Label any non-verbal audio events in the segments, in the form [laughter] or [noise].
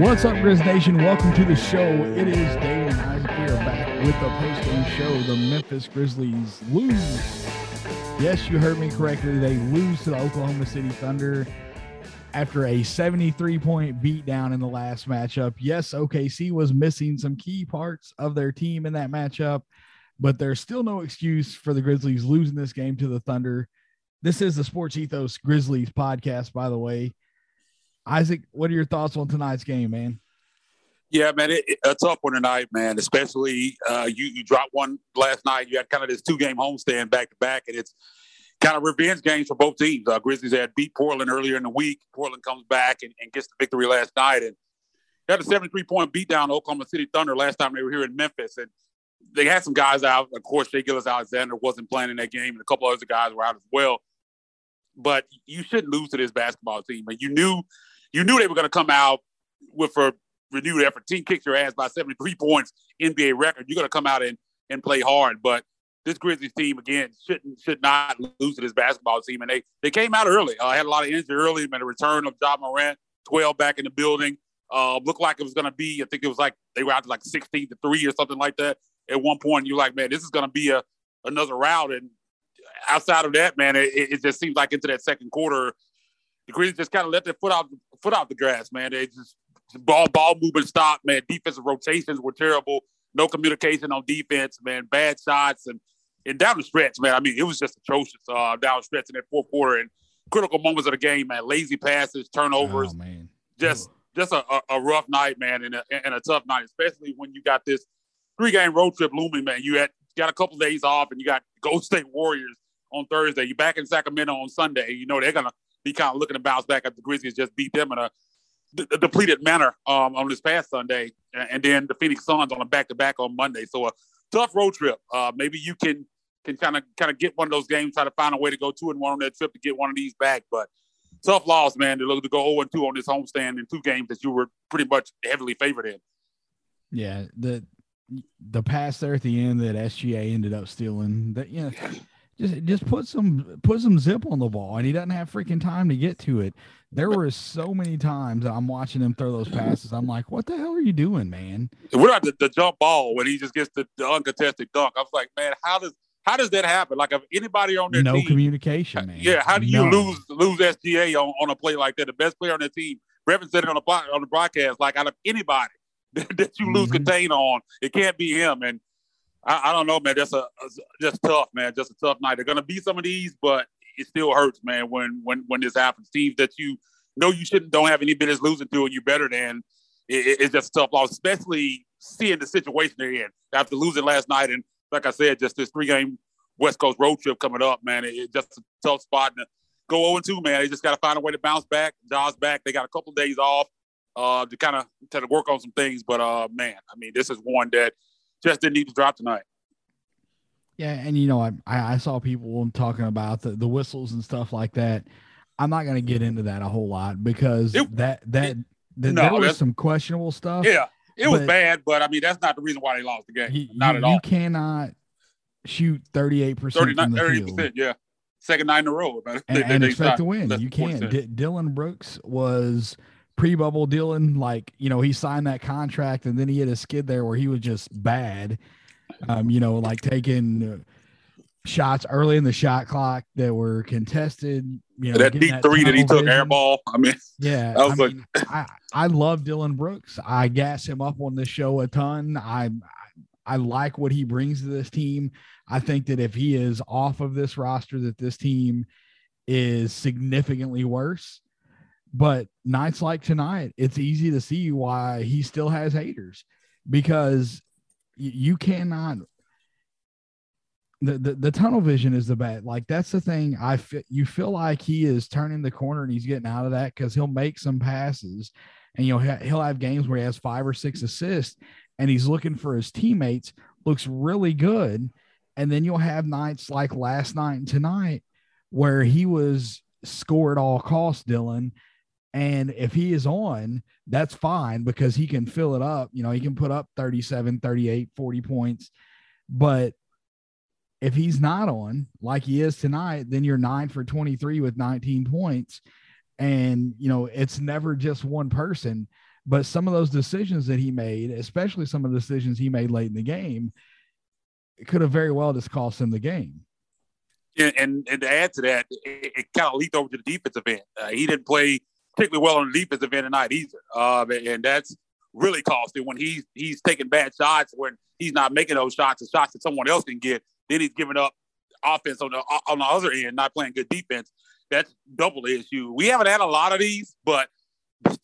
What's up, Grizz Nation? Welcome to the show. It is Dave and Isaac. We are back with the post-game show. The Memphis Grizzlies lose. Yes, you heard me correctly. They lose to the Oklahoma City Thunder after a 73 point beatdown in the last matchup. Yes, OKC was missing some key parts of their team in that matchup, but there's still no excuse for the Grizzlies losing this game to the Thunder. This is the Sports Ethos Grizzlies podcast, by the way. Isaac, what are your thoughts on tonight's game, man? Yeah, man, it, it, a tough one tonight, man. Especially uh, you you dropped one last night. You had kind of this two game homestand back to back, and it's kind of revenge games for both teams. Uh, Grizzlies had beat Portland earlier in the week. Portland comes back and, and gets the victory last night, and had a 73 point beatdown Oklahoma City Thunder last time they were here in Memphis, and they had some guys out. Of course, Shai Gilgeous-Alexander wasn't playing in that game, and a couple other guys were out as well. But you shouldn't lose to this basketball team, and you knew you knew they were going to come out with a renewed effort. Team kicks your ass by 73 points, NBA record. You're going to come out and, and play hard. But this Grizzlies team, again, shouldn't should not lose to this basketball team. And they they came out early. I uh, had a lot of injury early, and the return of Ja Morant, 12 back in the building. Uh, looked like it was going to be, I think it was like they were out to like 16 to 3 or something like that. At one point, you're like, man, this is going to be a another rout. And outside of that, man, it, it just seems like into that second quarter, the Grizzlies just kind of let their foot out foot out the grass, man. They just ball ball movement stopped, man. Defensive rotations were terrible. No communication on defense, man. Bad shots and and down the stretch, man. I mean, it was just atrocious uh, down the stretch in that fourth quarter and critical moments of the game, man. Lazy passes, turnovers, oh, man. just just a, a, rough night, man, and a, and a tough night, especially when you got this three game road trip looming, man. You had got a couple of days off, and you got Golden State Warriors on Thursday. You're back in Sacramento on Sunday. You know they're gonna be kind of looking to bounce back after the Grizzlies just beat them in a, d- depleted manner um, on this past Sunday, and then the Phoenix Suns on a back to back on Monday. So a tough road trip. Uh, maybe you can can kind of kind of get one of those games, try to find a way to go two and one on that trip to get one of these back, but. Tough loss, man. To look to go 0 and 2 on this homestand in two games that you were pretty much heavily favored in. Yeah, the the pass there at the end that SGA ended up stealing. That you know, just just put some put some zip on the ball, and he doesn't have freaking time to get to it. There were so many times I'm watching him throw those passes. I'm like, what the hell are you doing, man? What about the, the jump ball when he just gets the, the, uncontested dunk? I was like, man, how does how does that happen? Like if anybody on their no team, communication, man. Yeah, how do you lose lose SGA on, on a play like that? The best player on the team. Brevin said it on the on the broadcast. Like out of anybody [laughs] that you lose mm-hmm. contain on, it can't be him. And I, I don't know, man. That's a, a, just tough, man. Just a tough night. They're gonna be some of these, but it still hurts, man. When when when this happens, teams that you know you shouldn't don't have any business losing to, and you're better than. It, it's just a tough loss, especially seeing the situation they're in after losing last night. And like I said, just this three game West Coast road trip coming up, man. It's it just a tough spot to go 0 2, man. They just got to find a way to bounce back. Ja's back. They got a couple of days off uh, to kind of to work on some things. But uh, man, I mean, this is one that just didn't need to drop tonight. Yeah, and you know, I I saw people talking about the, the whistles and stuff like that. I'm not going to get into that a whole lot because it, that that it, no, there was some questionable stuff. Yeah, it was bad, but I mean that's not the reason why they lost the game. You, not at all. You cannot shoot 38 percent from the 38 field. Yeah, second nine in a row. And, they, and they expect to win. You can't. D- Dillon Brooks was pre-bubble Dillon, like you know, he signed that contract and then he had a skid there where he was just bad. Um, you know, like taking shots early in the shot clock that were contested. You know, that deep that three that he took air ball. I mean, [laughs] yeah, I, was I, mean, I, I love Dillon Brooks. I gas him up on this show a ton. I I like what he brings to this team. I think that if he is off of this roster, that this team is significantly worse. But nights like tonight, it's easy to see why he still has haters because you cannot. The, the, the tunnel vision is the bad. Like that's the thing. I feel you feel like he is turning the corner and he's getting out of that because he'll make some passes, and you know he'll have games where he has five or six assists, and he's looking for his teammates. Looks really good, and then you'll have nights like last night and tonight where he was score at all costs, Dillon, and if he is on, that's fine because he can fill it up. You know, he can put up 37, 38, 40 points. But if he's not on like he is tonight, then you're nine for 23 with 19 points. And, you know, it's never just one person. But some of those decisions that he made, especially some of the decisions he made late in the game, could have very well just cost him the game. And, and, and to add to that, it, it kind of leaked over to the defensive end. Uh, he didn't play particularly well on the defensive end tonight either, um, and that's really costly when he's he's taking bad shots when he's not making those shots, and shots that someone else can get. Then he's giving up offense on the on the other end, not playing good defense. That's double the issue. We haven't had a lot of these, but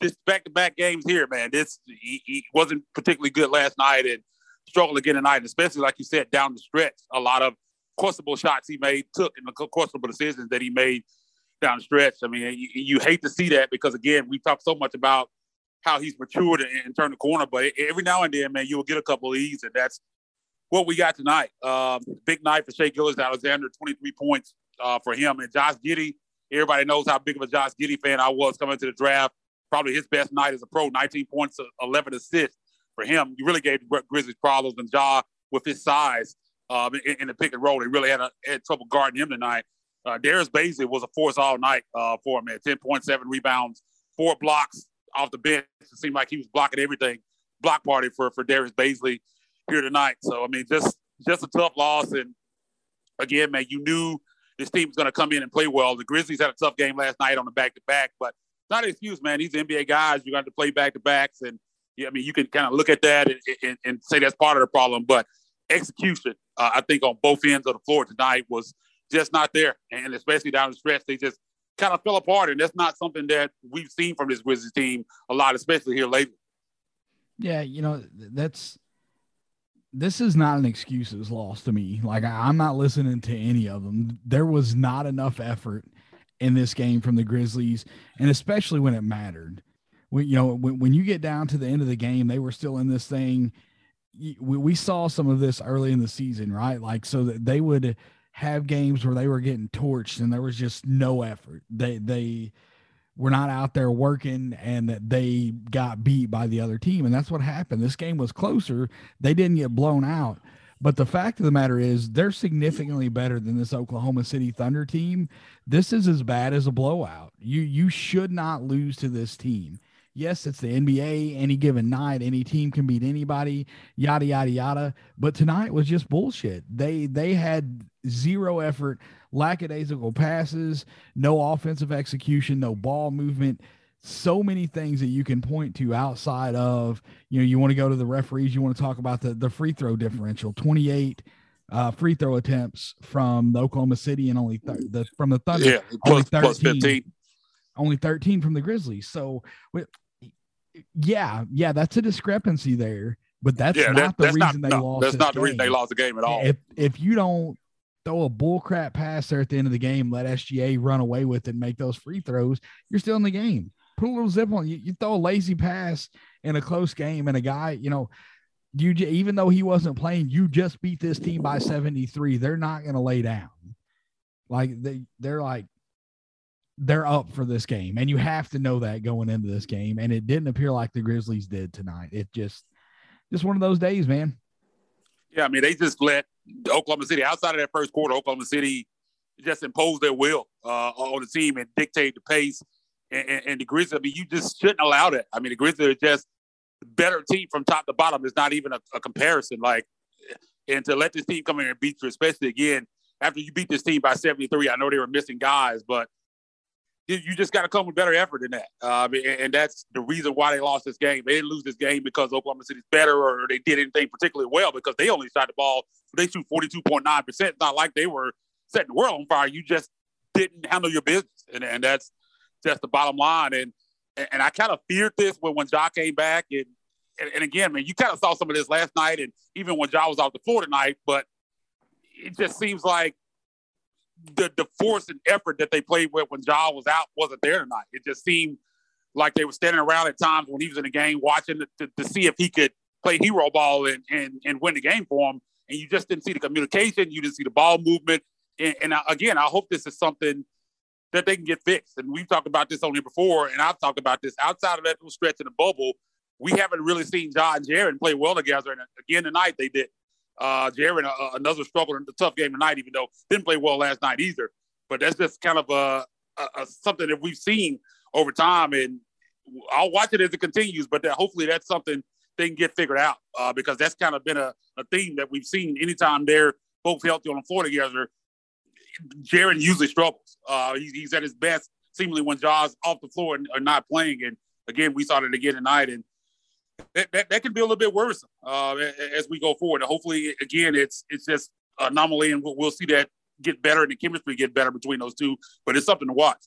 this back to back games here, man. This he, he, wasn't particularly good last night and struggled again tonight, especially like you said down the stretch. A lot of questionable shots he made, took, and the questionable decisions that he made down the stretch. I mean, you, you hate to see that because again, we talk so much about how he's matured and, and turned the corner, but every now and then, man, you will get a couple of these, and that's what we got tonight. Um, big night for Shai Gilgeous-Alexander, 23 points uh, for him, and Josh Giddey. Everybody knows how big of a Josh Giddey fan I was coming to the draft. Probably his best night as a pro, 19 points, 11 assists for him. He really gave Grizzlies problems, and Ja with his size um, in, in, the pick and roll, he really had, a, had trouble guarding him tonight. Uh, Darius Bazley was a force all night uh, for him, man. 10.7 rebounds, four blocks off the bench. It seemed like he was blocking everything. Block party for for Darius Bazley here tonight. So I mean, just just a tough loss. And again, man, you knew this team was going to come in and play well. The Grizzlies had a tough game last night on the back to back, but not an excuse, man. These NBA guys, you got to play back to backs, and yeah, I mean, you can kind of look at that and, and, and, say that's part of the problem. But execution, uh, I think, on both ends of the floor tonight was just not there, and especially down the stretch, they just kind of fell apart, and that's not something that we've seen from this Grizzlies team a lot, especially here lately. Yeah, you know that's this is not an excuses loss to me. Like I'm not listening to any of them. There was not enough effort in this game from the Grizzlies, and especially when it mattered. When you know when, when you get down to the end of the game, they were still in this thing. We, we saw some of this early in the season, right? Like so that they would have games where they were getting torched and there was just no effort. They they were not out there working and that they got beat by the other team. And that's what happened. This game was closer. They didn't get blown out. But the fact of the matter is, they're significantly better than this Oklahoma City Thunder team. This is as bad as a blowout. You you should not lose to this team. Yes, it's the NBA. Any given night, any team can beat anybody. Yada yada yada. But tonight was just bullshit. They they had zero effort lackadaisical passes, no offensive execution, no ball movement. So many things that you can point to outside of, you know, you want to go to the referees, you want to talk about the, the free throw differential 28 uh, free throw attempts from the Oklahoma City and only th- the from the Thunder, yeah, plus, plus 15. only 13 from the Grizzlies. So, yeah, yeah, that's a discrepancy there, but that's yeah, not that, the that's reason not, they no, lost. That's not game. the reason they lost the game at all. If if you don't throw a bullcrap pass there at the end of the game, let SGA run away with it and make those free throws, you're still in the game. Put a little zip on you. You throw a lazy pass in a close game, and a guy, you know, you even though he wasn't playing, you just beat this team by 73. They're not going to lay down. Like they, they're like, they're up for this game, and you have to know that going into this game. And it didn't appear like the Grizzlies did tonight. It just, just one of those days, man. Yeah, I mean, they just let Oklahoma City outside of that first quarter. Oklahoma City just imposed their will uh, on the team and dictate the pace. And, and, and, the Grizzlies, I mean, you just shouldn't allow that. I mean, the Grizzlies are just better team from top to bottom. It's not even a, a comparison. Like, and to let this team come in and beat you, especially again after you beat this team by 73. I know they were missing guys, but you just got to come with better effort than that. Um, and, and, that's the reason why they lost this game. They didn't lose this game because Oklahoma City's better or they did anything particularly well because they only shot the ball. They shoot 42.9%. It's not like they were setting the world on fire. You just didn't handle your business. And, and that's just the bottom line. And and I kind of feared this when, when Ja came back. And, and, and again, man, you kind of saw some of this last night and even when Ja was off the floor tonight. But it just seems like the the force and effort that they played with when Ja was out wasn't there tonight. It just seemed like they were standing around at times when he was in the game watching to, to, to see if he could play hero ball and, and and win the game for him. And you just didn't see the communication, you didn't see the ball movement. And, and I, again, I hope this is something that they can get fixed. And we've talked about this only before, and I've talked about this outside of that little stretch in the bubble. We haven't really seen Ja and Jaren play well together. And again, tonight they did. Uh, Jaren, uh, another struggle in the tough game tonight, even though didn't play well last night either. But that's just kind of a, a, a something that we've seen over time. And I'll watch it as it continues, but that hopefully that's something they can get figured out uh, because that's kind of been a, a theme that we've seen anytime they're both healthy on the floor together. Jaren usually struggles. Uh, he's, he's at his best seemingly when Ja's off the floor and are not playing. And again, we saw it again tonight, and that, that, that can be a little bit worrisome uh, as we go forward. Hopefully, again, it's it's just anomaly, and we'll, we'll see that get better and the chemistry get better between those two. But it's something to watch.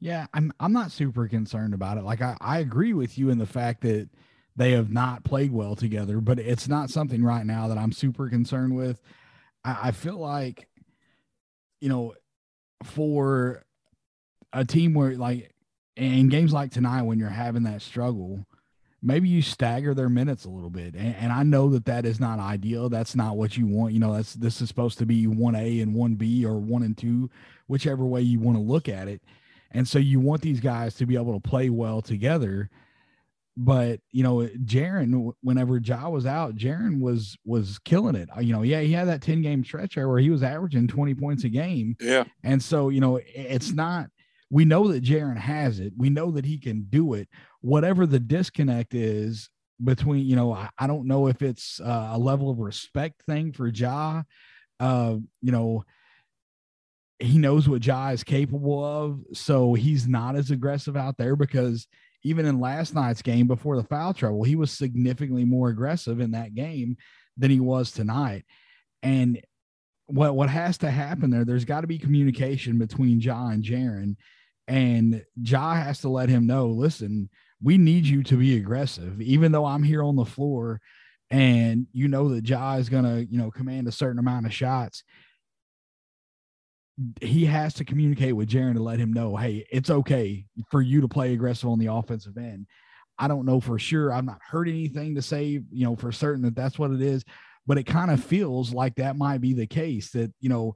Yeah, I'm I'm not super concerned about it. Like I, I agree with you in the fact that they have not played well together, but it's not something right now that I'm super concerned with. I, I feel like, you know, for a team where like in games like tonight when you're having that struggle, maybe you stagger their minutes a little bit. And, and, I know that that is not ideal. That's not what you want. You know, that's this is supposed to be one A and one B or one and two, whichever way you want to look at it. And so you want these guys to be able to play well together. But you know, Jaren, whenever Ja was out, Jaren was was killing it. Uh, you know, yeah, he had that 10 game stretch where he was averaging 20 points a game. Yeah. And so, you know, it's not we know that Jaren has it. We know that he can do it. Whatever the disconnect is between, you know, I, I don't know if it's uh, a level of respect thing for Ja. Uh, you know, he knows what Ja is capable of, so he's not as aggressive out there because even in last night's game before the foul trouble, he was significantly more aggressive in that game than he was tonight. And what what has to happen there? There's got to be communication between Ja and Jaren, and Ja has to let him know. Listen, we need you to be aggressive, even though I'm here on the floor, and you know that Ja is going to you know command a certain amount of shots. He has to communicate with Jaren to let him know, hey, it's okay for you to play aggressive on the offensive end. I don't know for sure. I've not heard anything to say, you know, for certain that that's what it is but it kind of feels like that might be the case that, you know,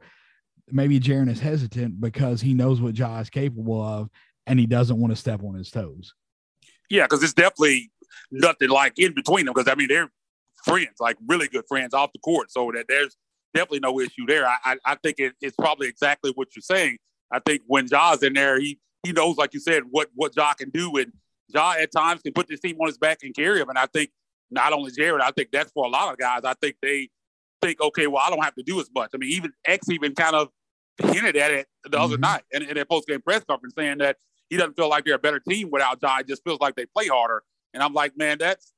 maybe Jaren is hesitant because he knows what Ja is capable of and he doesn't want to step on his toes. Yeah, because it's definitely nothing like in between them. Because I mean, they're friends, like really good friends off the court. So that there's definitely no issue there. I I, I think it, it's probably exactly what you're saying. I think when Ja's in there, he he knows, like you said, what what Ja can do, and Ja at times can put this team on his back and carry him. And I think not only Jaren, I think that's for a lot of guys. I think they think, okay, well, I don't have to do as much. I mean, even X even kind of hinted at it the mm-hmm. other night in, in a post game press conference saying that he doesn't feel like they're a better team without Ja. Just feels like they play harder. And I'm like, man, that's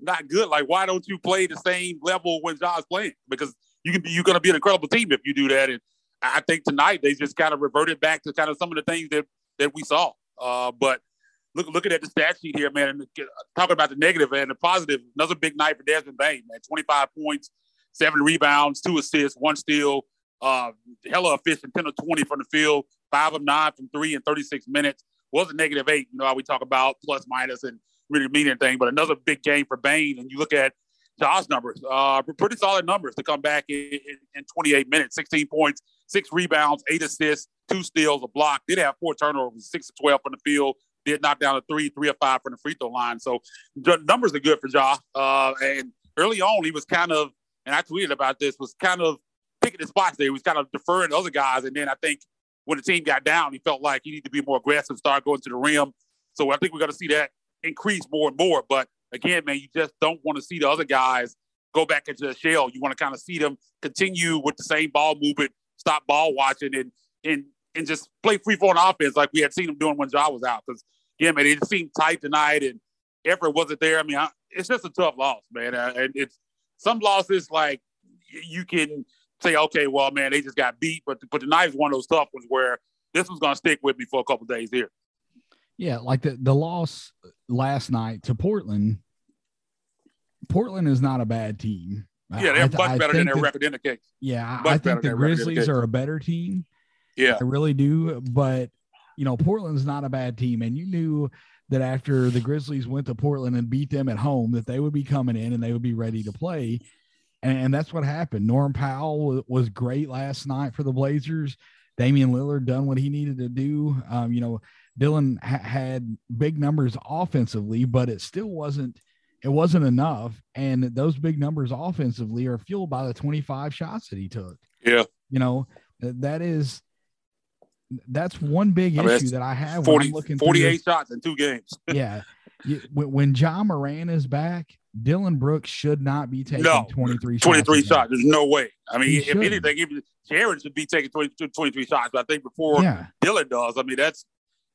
not good. Like, why don't you play the same level when Ja's playing? Because you can be you're gonna be an incredible team if you do that. And I think tonight they just kind of reverted back to kind of some of the things that that we saw. Uh, but look, looking at the stat sheet here, man, and talking about the negative and the positive, another big night for Desmond Bane, man. 25 points, seven rebounds, two assists, one steal, uh, hella efficient, 10 of 20 from the field, five of nine from three in 36 minutes. Was a negative eight, you know how we talk about plus minus and really mean anything, but another big game for Bane. And you look at Ja's numbers, uh, pretty solid numbers to come back in, in, in 28 minutes, 16 points, six rebounds, eight assists, two steals, a block. Did have four turnovers, six to 12 from the field, did knock down a three, three or five from the free throw line. So the numbers are good for Ja. Uh, and early on, he was kind of, and I tweeted about this, was kind of picking his spots there. He was kind of deferring to other guys. And then I think when the team got down, he felt like he needed to be more aggressive, start going to the rim. So I think we're going to see that increase more and more. But again, man, you just don't want to see the other guys go back into the shell. You want to kind of see them continue with the same ball movement, stop ball watching, and and and just play free flowing offense like we had seen him doing when Ja was out. Because yeah, man, it seemed tight tonight and effort wasn't there. I mean, I, it's just a tough loss, man. Uh, and it's some losses like you can say, okay, well, man, they just got beat, but but tonight is one of those tough ones where this was going to stick with me for a couple days here. Yeah, like the the loss last night to Portland. Portland is not a bad team. Yeah, they're much better than their that, record indicates. Yeah, much I think the Grizzlies are a better team. Yeah, I really do. But you know, Portland's not a bad team, and you knew that after the Grizzlies went to Portland and beat them at home, that they would be coming in and they would be ready to play. And, and that's what happened. Norm Powell was great last night for the Blazers. Damian Lillard done what he needed to do. Um, you know, Dillon ha- had big numbers offensively, but it still wasn't it wasn't enough. And those big numbers offensively are fueled by the 25 shots that he took. Yeah. You know, that is that's one big I mean, issue that I have. 40, 48 shots in two games. yeah. When, when Ja Morant is back, Dillon Brooks should not be taking no, 23 shots. 23 shots. There's no way. I mean, he if should. anything, even Jaren should be taking 20, 23 shots. But I think before yeah. Dillon does, I mean, that's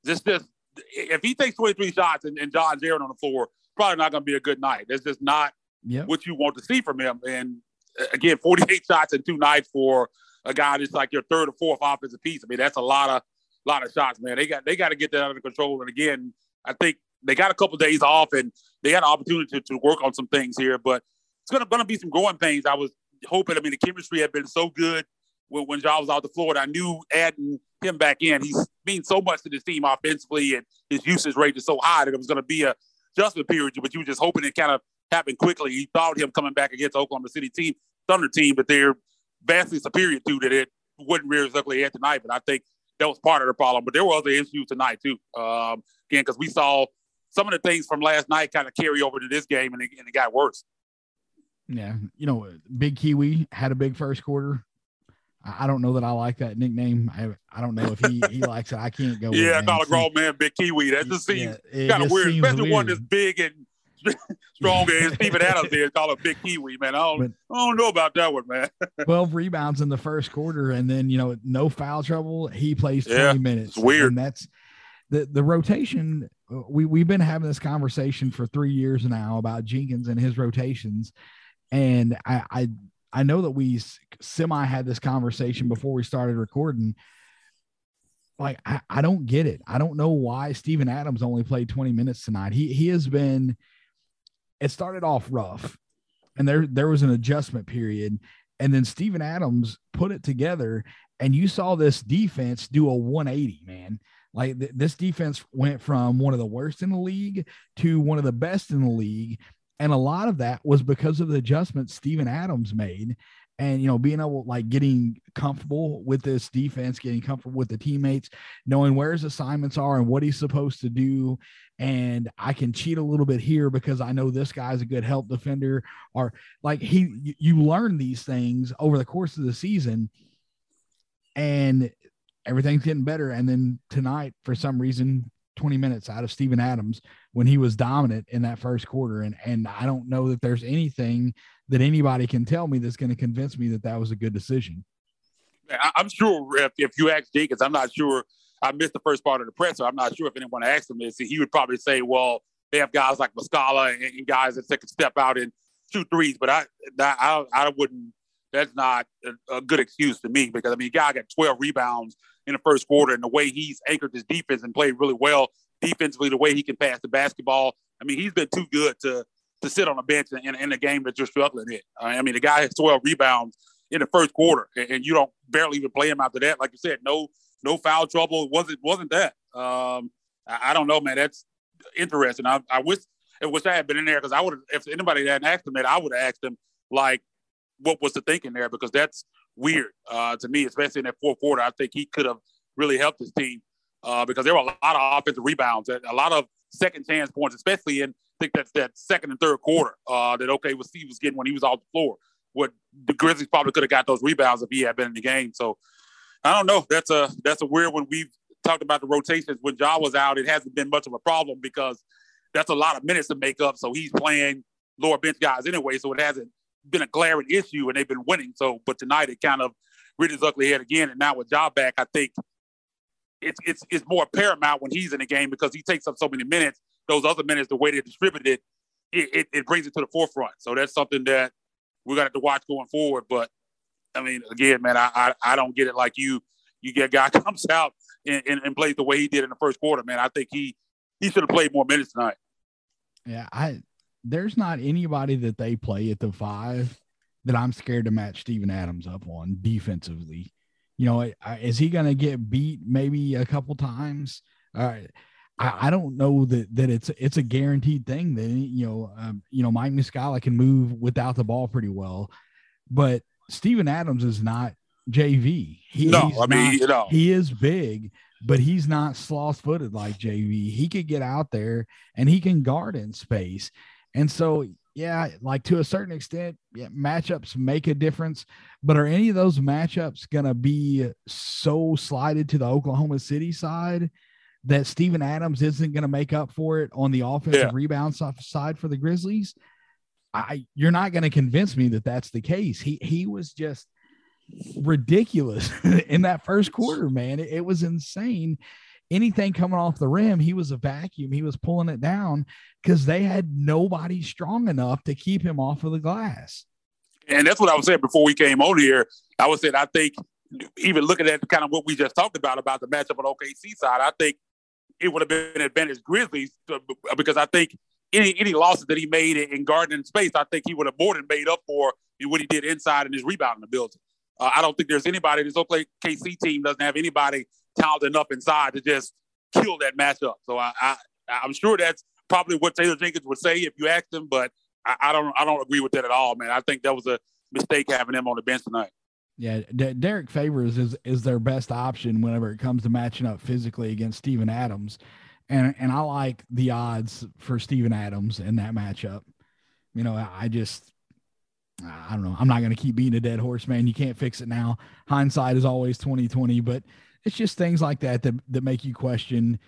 just this. If he takes 23 shots and, and John Jaren on the floor, probably not going to be a good night. That's just not yep. what you want to see from him. And uh, again, 48 shots in two nights for a guy that's like your third or fourth offensive piece. I mean, that's a lot of lot of shots, man. They got they got to get that under control. And again, I think they got a couple days off and they had an opportunity to, to work on some things here, but it's gonna gonna be some growing pains. I was hoping. I mean, the chemistry had been so good when, when Ja was out floor, and I knew adding him back in, he's means so much to this team offensively, and his usage rate is so high that it was to be a adjustment period. But you were just hoping it kind of happened quickly. You thought him coming back against Oklahoma City team, Thunder team, but they're vastly superior to that. It wouldn't rear its ugly head tonight, but I think that was part of the problem. But there were other issues tonight too. Um, again, because we saw some of the things from last night kind of carry over to this game, and it, and it got worse. Yeah, you know, Big Kiwi had a big first quarter. I don't know that I like that nickname. I I don't know if he he [laughs] likes it. I can't go. Yeah, not a grown man, Big Kiwi. That just seems yeah, kind of weird, especially weird. one that's big and [laughs] strong as Steven Adams is. Call a Big Kiwi, man. I don't, but, I don't know about that one, man. [laughs] Twelve rebounds in the first quarter, and then you know no foul trouble. He plays twenty yeah, minutes. It's weird. And that's the the rotation. Uh, we we've been having this conversation for three years now about Jenkins and his rotations, and I I I know that we semi had this conversation before we started recording. Like, I, I don't get it. I don't know why Steven Adams only played 20 minutes tonight. He he has been it started off rough and there there was an adjustment period. And then Steven Adams put it together, and you saw this defense do a 180, man. Like th- this defense went from one of the worst in the league to one of the best in the league. And a lot of that was because of the adjustments Steven Adams made. And, you know, being able, like, getting comfortable with this defense, getting comfortable with the teammates, knowing where his assignments are and what he's supposed to do. And I can cheat a little bit here because I know this guy's a good help defender. Or, like, he, you learn these things over the course of the season. And everything's getting better. And then tonight, for some reason, 20 minutes out of Steven Adams when he was dominant in that first quarter. And, and I don't know that there's anything that anybody can tell me that's going to convince me that that was a good decision. I'm sure if, if you ask Jenkins, I'm not sure. I missed the first part of the presser. I'm not sure if anyone asked him this. He would probably say, well, they have guys like Muscala and, and guys that can step out and shoot threes. But I, I, I wouldn't. That's not a, a, good excuse to me because I mean, guy got 12 rebounds in the first quarter, and the way he's anchored his defense and played really well defensively, the way he can pass the basketball. I mean, he's been too good to to sit on a bench in, in a game that you're struggling in. I mean, the guy has 12 rebounds in the first quarter, and, and, you don't barely even play him after that. Like you said, no no foul trouble. It wasn't wasn't that? Um, I, I, don't know, man. That's interesting. I, I wish I wish I had been in there because I would if anybody hadn't asked him that, I would have asked him like, what was the thinking there? Because that's weird uh, to me, especially in that fourth quarter. I think he could have really helped his team uh, because there were a lot of offensive rebounds, a lot of second chance points, especially in I think that's that second and third quarter uh, that OK was was getting when he was off the floor. What the Grizzlies probably could have got those rebounds if he had been in the game. So I don't know. That's a that's a weird one. We've talked about the rotations when Ja was out. It hasn't been much of a problem because that's a lot of minutes to make up. So he's playing lower bench guys anyway. So it hasn't been a glaring issue, and they've been winning. So, but tonight it kind of reared its ugly head again. And now with Ja back, I think it's it's it's more paramount when he's in the game because he takes up so many minutes. Those other minutes, the way they distribute it, it, it, it brings it to the forefront. So that's something that we're gonna have to watch going forward. But I mean, again, man, I I, I don't get it like you. You get a guy [laughs] comes out and, and, and plays the way he did in the first quarter, man. I think he he should have played more minutes tonight. Yeah, I there's not anybody that they play at the five that I'm scared to match Steven Adams up on defensively. You know, is he going to get beat maybe a couple times? Uh, I, I don't know that that it's it's a guaranteed thing that you know um, you know Mike Muscala can move without the ball pretty well, but Steven Adams is not JV. He, no, I mean, not, you know. he is big, but he's not sloth footed like JV. He could get out there and he can guard in space. And so, yeah, like to a certain extent, yeah, matchups make a difference. But are any of those matchups going to be so slided to the Oklahoma City side that Steven Adams isn't going to make up for it on the offensive yeah. rebound side for the Grizzlies? I you're not going to convince me that that's the case. He he was just ridiculous [laughs] in that first quarter, man. It, it was insane anything coming off the rim, he was a vacuum. He was pulling it down because they had nobody strong enough to keep him off of the glass. And that's what I was saying before we came on here. I was saying, I think even looking at kind of what we just talked about, about the matchup on OKC side, I think it would have been an advantage Grizzlies to, because I think any any losses that he made in gardening space, I think he would have more than made up for what he did inside and his rebounding ability. Uh, I don't think there's anybody. This OKC team doesn't have anybody talented enough inside to just kill that matchup. So I, I I'm sure that's probably what Taylor Jenkins would say if you asked him, but I, I, don't I don't agree with that at all, man. I think that was a mistake having him on the bench tonight. Yeah, D- Derrick Favors is is their best option whenever it comes to matching up physically against Steven Adams, and and I like the odds for Steven Adams in that matchup. You know, I just I don't know. I'm not going to keep beating a dead horse, man. You can't fix it now. Hindsight is always 2020, but it's just things like that that, that make you question.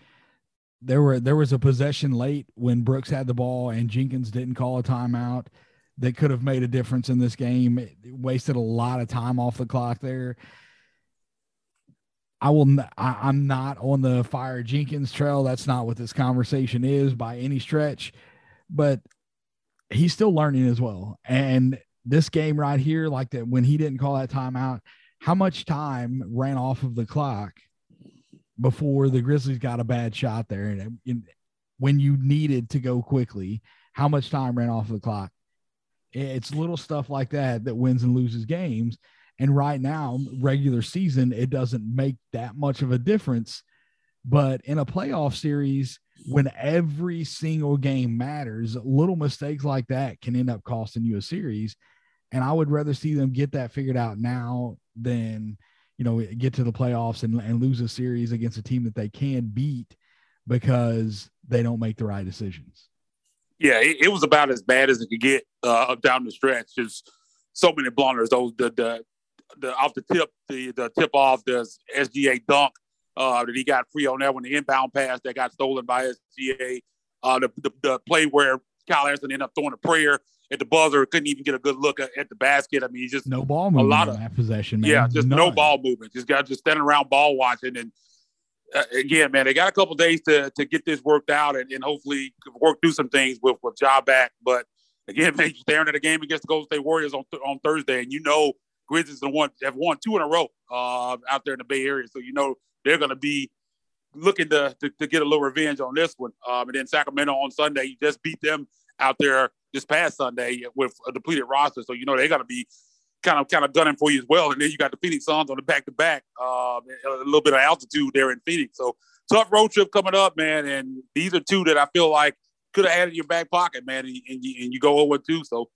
There were there was a possession late when Brooks had the ball and Jenkins didn't call a timeout that could have made a difference in this game. It wasted a lot of time off the clock there. I will. I, am not on the fire Jenkins trail. That's not what this conversation is by any stretch. But he's still learning as well. And this game right here, like that, when he didn't call that timeout, how much time ran off of the clock before the Grizzlies got a bad shot there? And, and when you needed to go quickly, how much time ran off of the clock? It's little stuff like that that wins and loses games. And right now, regular season, it doesn't make that much of a difference. But in a playoff series, when every single game matters, little mistakes like that can end up costing you a series. And I would rather see them get that figured out now than, you know, get to the playoffs and, and lose a series against a team that they can beat because they don't make the right decisions. Yeah, it, it was about as bad as it could get uh, down the stretch. Just so many blunders. Those the the, the off the tip, the the tip off, the SGA dunk uh, that he got free on that one, the inbound pass that got stolen by SGA, uh, the, the, the play where Kyle Anderson ended up throwing a prayer at the buzzer, couldn't even get a good look at, at the basket. I mean, just no ball movement. A lot of that possession, man. Yeah, just None. no ball movement. Just got just standing around ball watching. And uh, again, man, they got a couple days to to get this worked out and, and hopefully work through some things with with Ja back. But again, [laughs] man, staring at a game against the Golden State Warriors on on Thursday, and you know Grizzlies have won have won two in a row uh, out there in the Bay Area, so you know they're going to be looking to, to, to get a little revenge on this one. Um, and then Sacramento on Sunday, you just beat them out there this past Sunday with a depleted roster. So, you know, they're going to be kind of kind of gunning for you as well. And then you got the Phoenix Suns on the back to back, um, a little bit of altitude there in Phoenix. So tough road trip coming up, man. And these are two that I feel like could have added your back pocket, man. And, and, you, and you go over two. So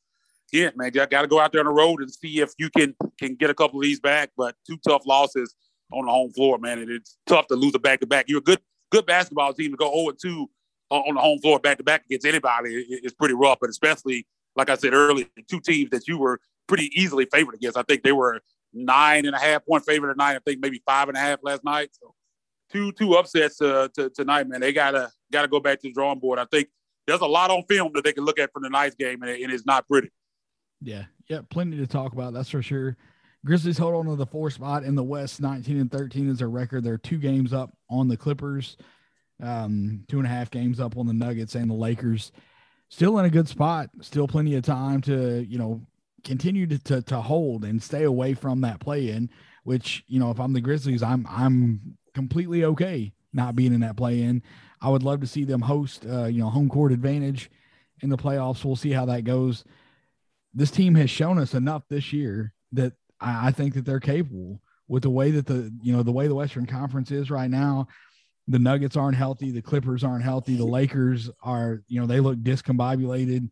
yeah, man, you got to go out there on the road and see if you can can get a couple of these back. But two tough losses on the home floor, man. And it's tough to lose a back to back. You're a good good basketball team to go 0 2 on the home floor back to back against anybody is pretty rough. But especially, like I said earlier, two teams that you were pretty easily favored against. I think they were nine and a half point favorite tonight. I think maybe five and a half last night. So two two upsets uh, to, tonight, man. They gotta gotta go back to the drawing board. I think there's a lot on film that they can look at from the night game, and, it, and it's not pretty. Yeah, yeah, plenty to talk about. That's for sure. Grizzlies hold on to the four spot in the West. 19 and 13 is their record. They're two games up on the Clippers, um, two and a half games up on the Nuggets and the Lakers. Still in a good spot. Still plenty of time to you know continue to to, to hold and stay away from that play in. Which you know, if I'm the Grizzlies, I'm I'm completely okay not being in that play in. I would love to see them host, uh, you know, home court advantage in the playoffs. We'll see how that goes. This team has shown us enough this year that I, I think that they're capable with the way that the you know the way the Western Conference is right now. The Nuggets aren't healthy. The Clippers aren't healthy. The Lakers are, you know, they look discombobulated.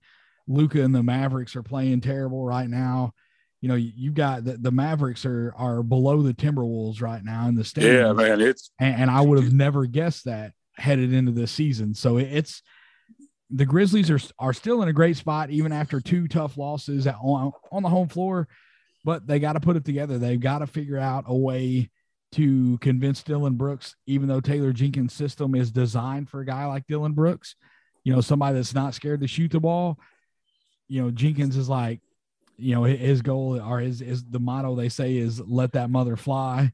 Luka and the Mavericks are playing terrible right now. You know, you have got the, the Mavericks are are below the Timberwolves right now in the standings. Yeah, man, it's and, and I would have never guessed that headed into this season. So it's the Grizzlies are are still in a great spot even after two tough losses on on the home floor, but they got to put it together. They've got to figure out a way to convince Dillon Brooks, even though Taylor Jenkins' system is designed for a guy like Dillon Brooks, you know, somebody that's not scared to shoot the ball. You know, Jenkins is like, you know, his goal or his is the motto they say is let that mother fly.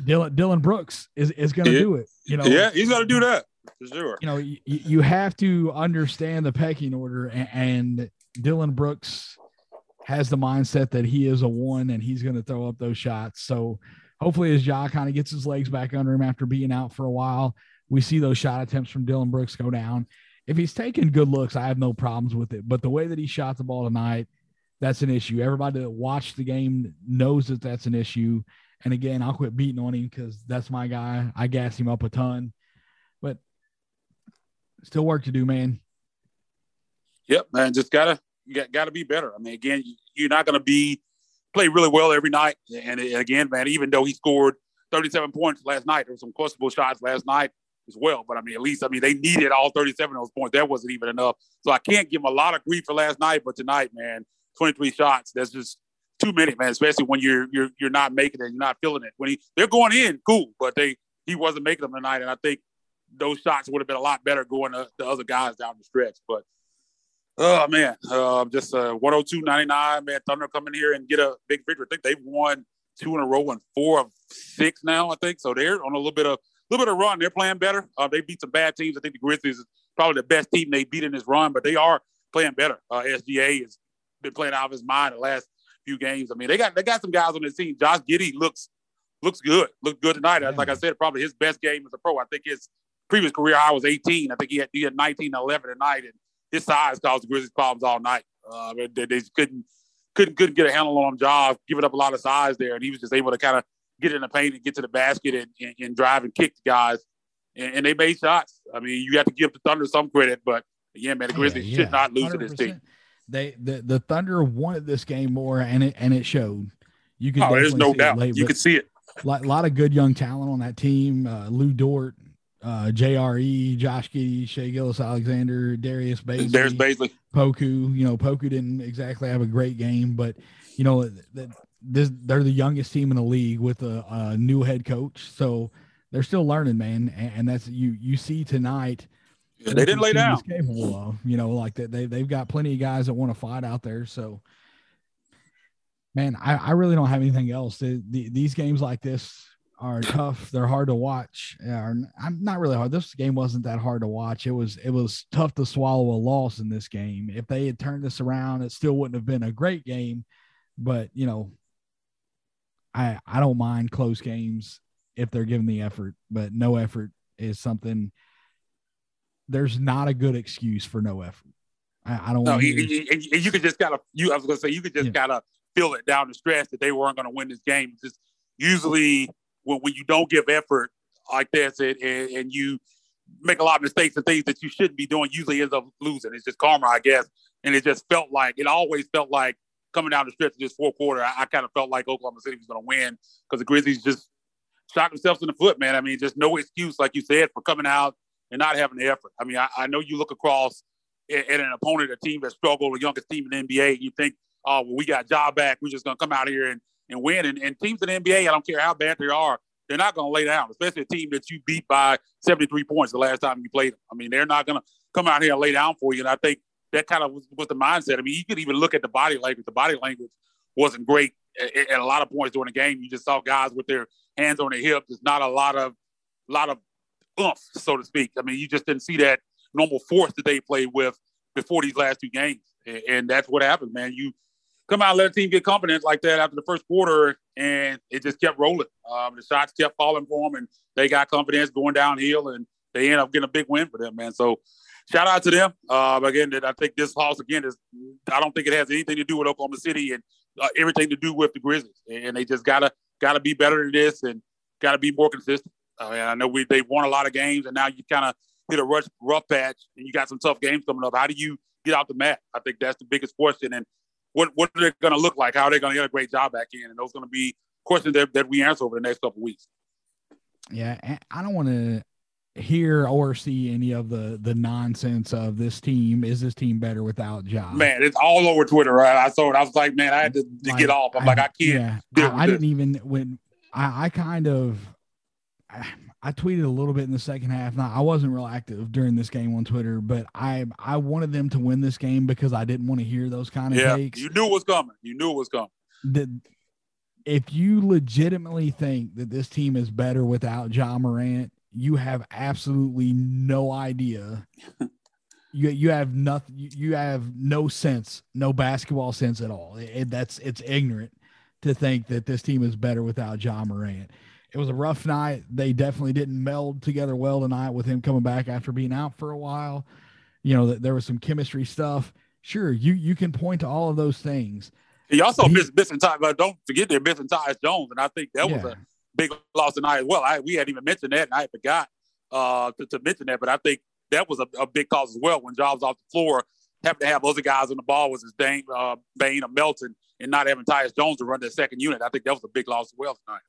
Dylan Dillon Brooks is is going to yeah. do it. You know, yeah, he's going to do that for sure. You know, you, you have to understand the pecking order, and, and Dillon Brooks has the mindset that he is a one and he's going to throw up those shots. So hopefully, as Ja kind of gets his legs back under him after being out for a while, we see those shot attempts from Dillon Brooks go down. If he's taking good looks, I have no problems with it. But the way that he shot the ball tonight, that's an issue. Everybody that watched the game knows that that's an issue. And again, I'll quit beating on him because that's my guy. I gas him up a ton, but still work to do, man. Yep, man. Just gotta you got, to be better. I mean, again, you're not going to be play really well every night. And again, man, even though he scored 37 points last night, there were some questionable shots last night as well. But I mean, at least I mean they needed all 37 of those points. That wasn't even enough. So I can't give him a lot of grief for last night. But tonight, man, 23 shots. That's just too many, man. Especially when you're you're you're not making it, you're not feeling it. When he they're going in, cool, but they he wasn't making them tonight. And I think those shots would have been a lot better going to the other guys down the stretch. But Oh man, uh, just uh, 102.99. Man, Thunder come in here and get a big victory. I think they've won two in a row and four of six now. I think so. They're on a little bit of a little bit of run. They're playing better. Uh, they beat some bad teams. I think the Grizzlies is probably the best team they beat in this run, but they are playing better. Uh, SGA has been playing out of his mind the last few games. I mean, they got they got some guys on the team. Josh Giddey looks looks good. Looked good tonight. Yeah. Like I said, probably his best game as a pro. I think his previous career high was 18. I think he had he had 19 11 tonight. And his size caused the Grizzlies problems all night. Uh, they, they couldn't couldn't couldn't get a handle on him. Ja giving up a lot of size there, and he was just able to kind of get in the paint and get to the basket and, and, and drive and kick the guys. And, and, they made shots. I mean, you have to give the Thunder some credit, but yeah, man, the Grizzlies yeah, yeah. should not lose 100%. to this team. They the, the Thunder wanted this game more, and it and it showed. You could oh, there's no doubt. Late, you could see it. A lot, lot, of good young talent on that team. Uh, Lu Dort, uh, JRE, Josh Giddey, Shai Gilgeous, Alexander, Darius Bazley, Darius Bazley, Poku. You know, Poku didn't exactly have a great game, but you know, this, they're the youngest team in the league with a, a new head coach, so they're still learning, man. And, and that's you you see tonight. Yeah, they didn't lay down. Capable of, you know, like that they they've got plenty of guys that want to fight out there. So, man, I, I really don't have anything else. The, the, these games like this are tough. They're hard to watch. I'm not really hard. This game wasn't that hard to watch. It was it was tough to swallow a loss in this game. If they had turned this around, it still wouldn't have been a great game. But you know, I I don't mind close games if they're given the effort. But no effort is something. There's not a good excuse for no effort. I, I don't. No, you, you, you could just of you. I was going to say you could just yeah. of feel it down the stretch that they weren't going to win this game. Just usually when, when you don't give effort like and, and, and, you make a lot of mistakes and things that you shouldn't be doing, usually ends up losing. It's just karma, I guess. And it just felt like it always felt like coming down the stretch of this fourth quarter, I, I kind of felt like Oklahoma City was going to win because the Grizzlies just shot themselves in the foot, man. I mean, just no excuse, like you said, for coming out and not having the effort. I mean, I, I know you look across at, at, an opponent, a team that struggled, the youngest team in the NBA, and you think, oh, well, we got job back. We're just going to come out here and, and win. And, and teams in the NBA, I don't care how bad they are, they're not going to lay down, especially a team that you beat by 73 points the last time you played them. I mean, they're not going to come out here and lay down for you. And I think that kind of was, was, the mindset. I mean, you could even look at the body language. The body language wasn't great at, at, a lot of points during the game. You just saw guys with their hands on their hips. There's not a lot of, lot of oomph, so to speak. I mean, you just didn't see that normal force that they played with before these last two games. And, and that's what happened, man. You come out let a team get confidence like that after the first quarter, and it just kept rolling. Um, the shots kept falling for them, and they got confidence going downhill, and they end up getting a big win for them, man. So shout out to them. Uh, again, I think this loss again is I don't think it has anything to do with Oklahoma City and uh, everything to do with the Grizzlies, and they just gotta gotta be better than this and gotta be more consistent. Uh, I know we they won a lot of games, and now you kind of hit a rough, rough patch, and you got some tough games coming up. How do you get out the mat? I think that's the biggest question, and what what are they going to look like? How are they going to get a great job back in? And those are going to be questions that, that we answer over the next couple weeks. Yeah, I don't want to. hear or see any of the the nonsense of this team. Is this team better without Ja? Man, it's all over Twitter. Right? I saw it. I was like, man, I had to, to like, get off. I'm I, like, I can't. Yeah, I, I didn't even when I, I kind of. I tweeted a little bit in the second half. Now I wasn't real active during this game on Twitter, but I I wanted them to win this game because I didn't want to hear those kind of yeah, takes. You knew it was coming. You knew it was coming. The, if you legitimately think that this team is better without Ja Morant, you have absolutely no idea. [laughs] you you have nothing. You have no sense, no basketball sense at all. It, that's it's ignorant to think that this team is better without Ja Morant. It was a rough night. They definitely didn't meld together well tonight with him coming back after being out for a while. You know, there was some chemistry stuff. Sure, you you can point to all of those things. He also he, missed missing time, but don't forget they're missing Tyus Jones, and I think that yeah. was a big loss tonight as well. I, we hadn't even mentioned that, and I forgot uh, to, to, mention that. But I think that was a, a big cause as well when Ja's off the floor, having to have other guys on the ball was his Dane, uh, Bane or Melton, and not having Tyus Jones to run the second unit. I think that was a big loss as well tonight.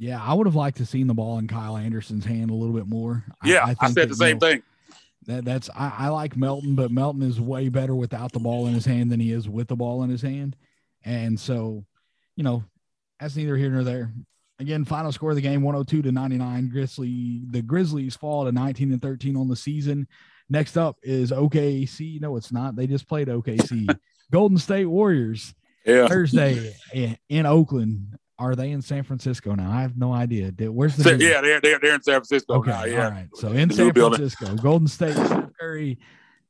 Yeah, I would have liked to seen the ball in Kyle Anderson's hand a little bit more. Yeah, I, I, I said the same thing. That that's I, I like Melton, but Melton is way better without the ball in his hand than he is with the ball in his hand. And so, you know, that's neither here nor there. Again, final score of the game 102 to 99. Grizzly, the Grizzlies fall to 19 and 13 on the season. Next up is OKC. No, it's not. They just played OKC. [laughs] Golden State Warriors. Yeah. Thursday in Oakland. Are they in San Francisco now? I have no idea. Where's the yeah? They're, they're they're in San Francisco okay, now. Yeah. All right. So in San Francisco, Golden State, Curry,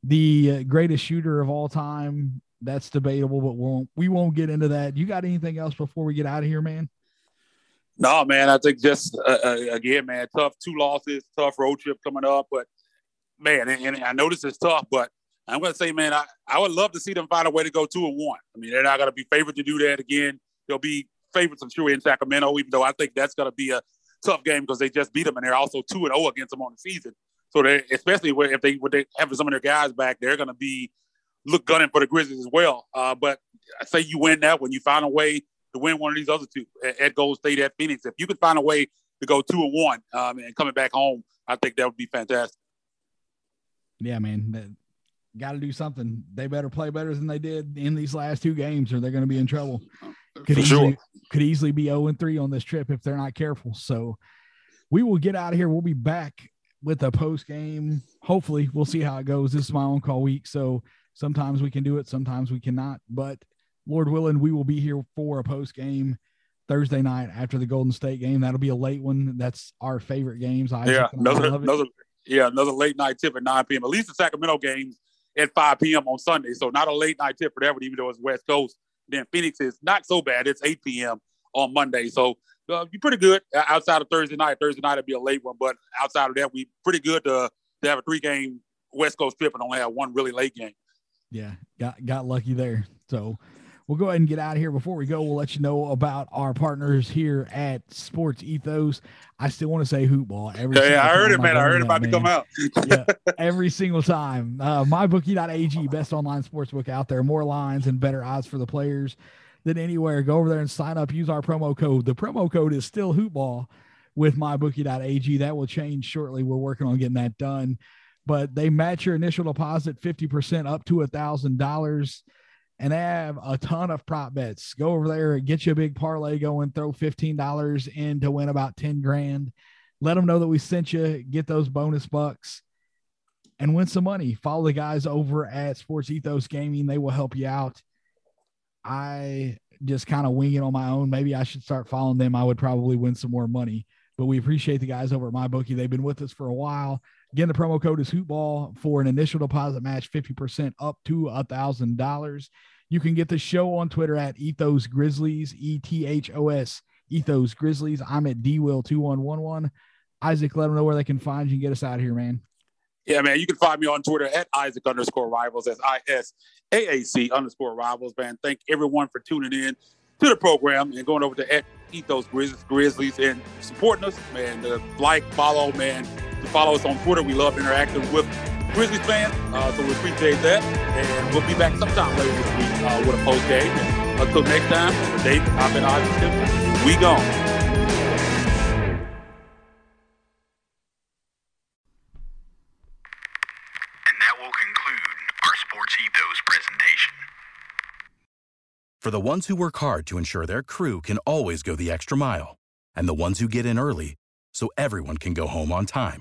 the greatest shooter of all time. That's debatable, but we won't we won't get into that. You got anything else before we get out of here, man? No, man. I think just uh, uh, again, man, tough two losses, tough road trip coming up. But man, and, and I know this is tough, but I'm going to say, man, I, I would love to see them find a way to go two and one. I mean, they're not going to be favored to do that again. They'll be favorites, I'm sure, in Sacramento, even though I think that's going to be a tough game because they just beat them and they're also two and zero oh against them on the season. So they, especially if they would they have some of their guys back, they're going to be look gunning for the Grizzlies as well. Uh, but I say you win that when you find a way to win one of these other two at Gold State at Phoenix. If you could find a way to go two and one um, and coming back home, I think that would be fantastic. Yeah, man, got to do something. They better play better than they did in these last two games, or they're going to be in trouble. Could For easily, sure. could easily be 0 and 3 on this trip if they're not careful. So we will get out of here. We'll be back with a post game. Hopefully, we'll see how it goes. This is my own call week, so sometimes we can do it, sometimes we cannot. But Lord willing, we will be here for a post game Thursday night after the Golden State game. That'll be a late one. That's our favorite games. I yeah, another, another, yeah, another late night tip at 9 p.m. At least the Sacramento games at 5 p.m. on Sunday. So not a late night tip for that even though it's West Coast. Then Phoenix is not so bad. It's 8 p.m. on Monday. So uh, you're pretty good outside of Thursday night. Thursday night would be a late one, but outside of that, we pretty good to, to have a three game West Coast trip and only have one really late game. Yeah, got got lucky there. So we'll go ahead and get out of here. Before we go, we'll let you know about our partners here at Sports Ethos. I still want to say hoopball. Every yeah, I heard it, man. I heard about to come out. yeah, [laughs] every single time. Uh, MyBookie.ag, best online sportsbook out there. More lines and better odds for the players than anywhere. Go over there and sign up. Use our promo code. The promo code is still hoopball with MyBookie.ag. That will change shortly. We're working on getting that done. But they match your initial deposit 50% up to a $1,000 and they have a ton of prop bets. Go over there get you a big parlay going, throw $15 in to win about 10 grand. Let them know that we sent you, get those bonus bucks and win some money. Follow the guys over at Sports Ethos Gaming. They will help you out. I just kind of wing it on my own. Maybe I should start following them. I would probably win some more money. But we appreciate the guys over at MyBookie. They've been with us for a while. Again, the promo code is Hoopball for an initial deposit match, 50% up to a thousand dollars. You can get the show on Twitter at Ethos Grizzlies, E T H O S, Ethos Grizzlies. I'm at D Will 2111. Isaac, let them know where they can find you and get us out of here, man. Yeah, man. You can find me on Twitter at Isaac underscore rivals. That's I S A A C underscore rivals, man. Thank everyone for tuning in to the program and going over to at Ethos Grizzlies, Grizzlies and supporting us, man. To like, follow, man follow us on Twitter. We love interacting with Grizzlies fans, uh, so we appreciate that. And we'll be back sometime later this week uh, with a post game. Until next time, for Dave, I've been Ozzy Simpson. We gone. For the ones who work hard to ensure their crew can always go the extra mile, and the ones who get in early so everyone can go home on time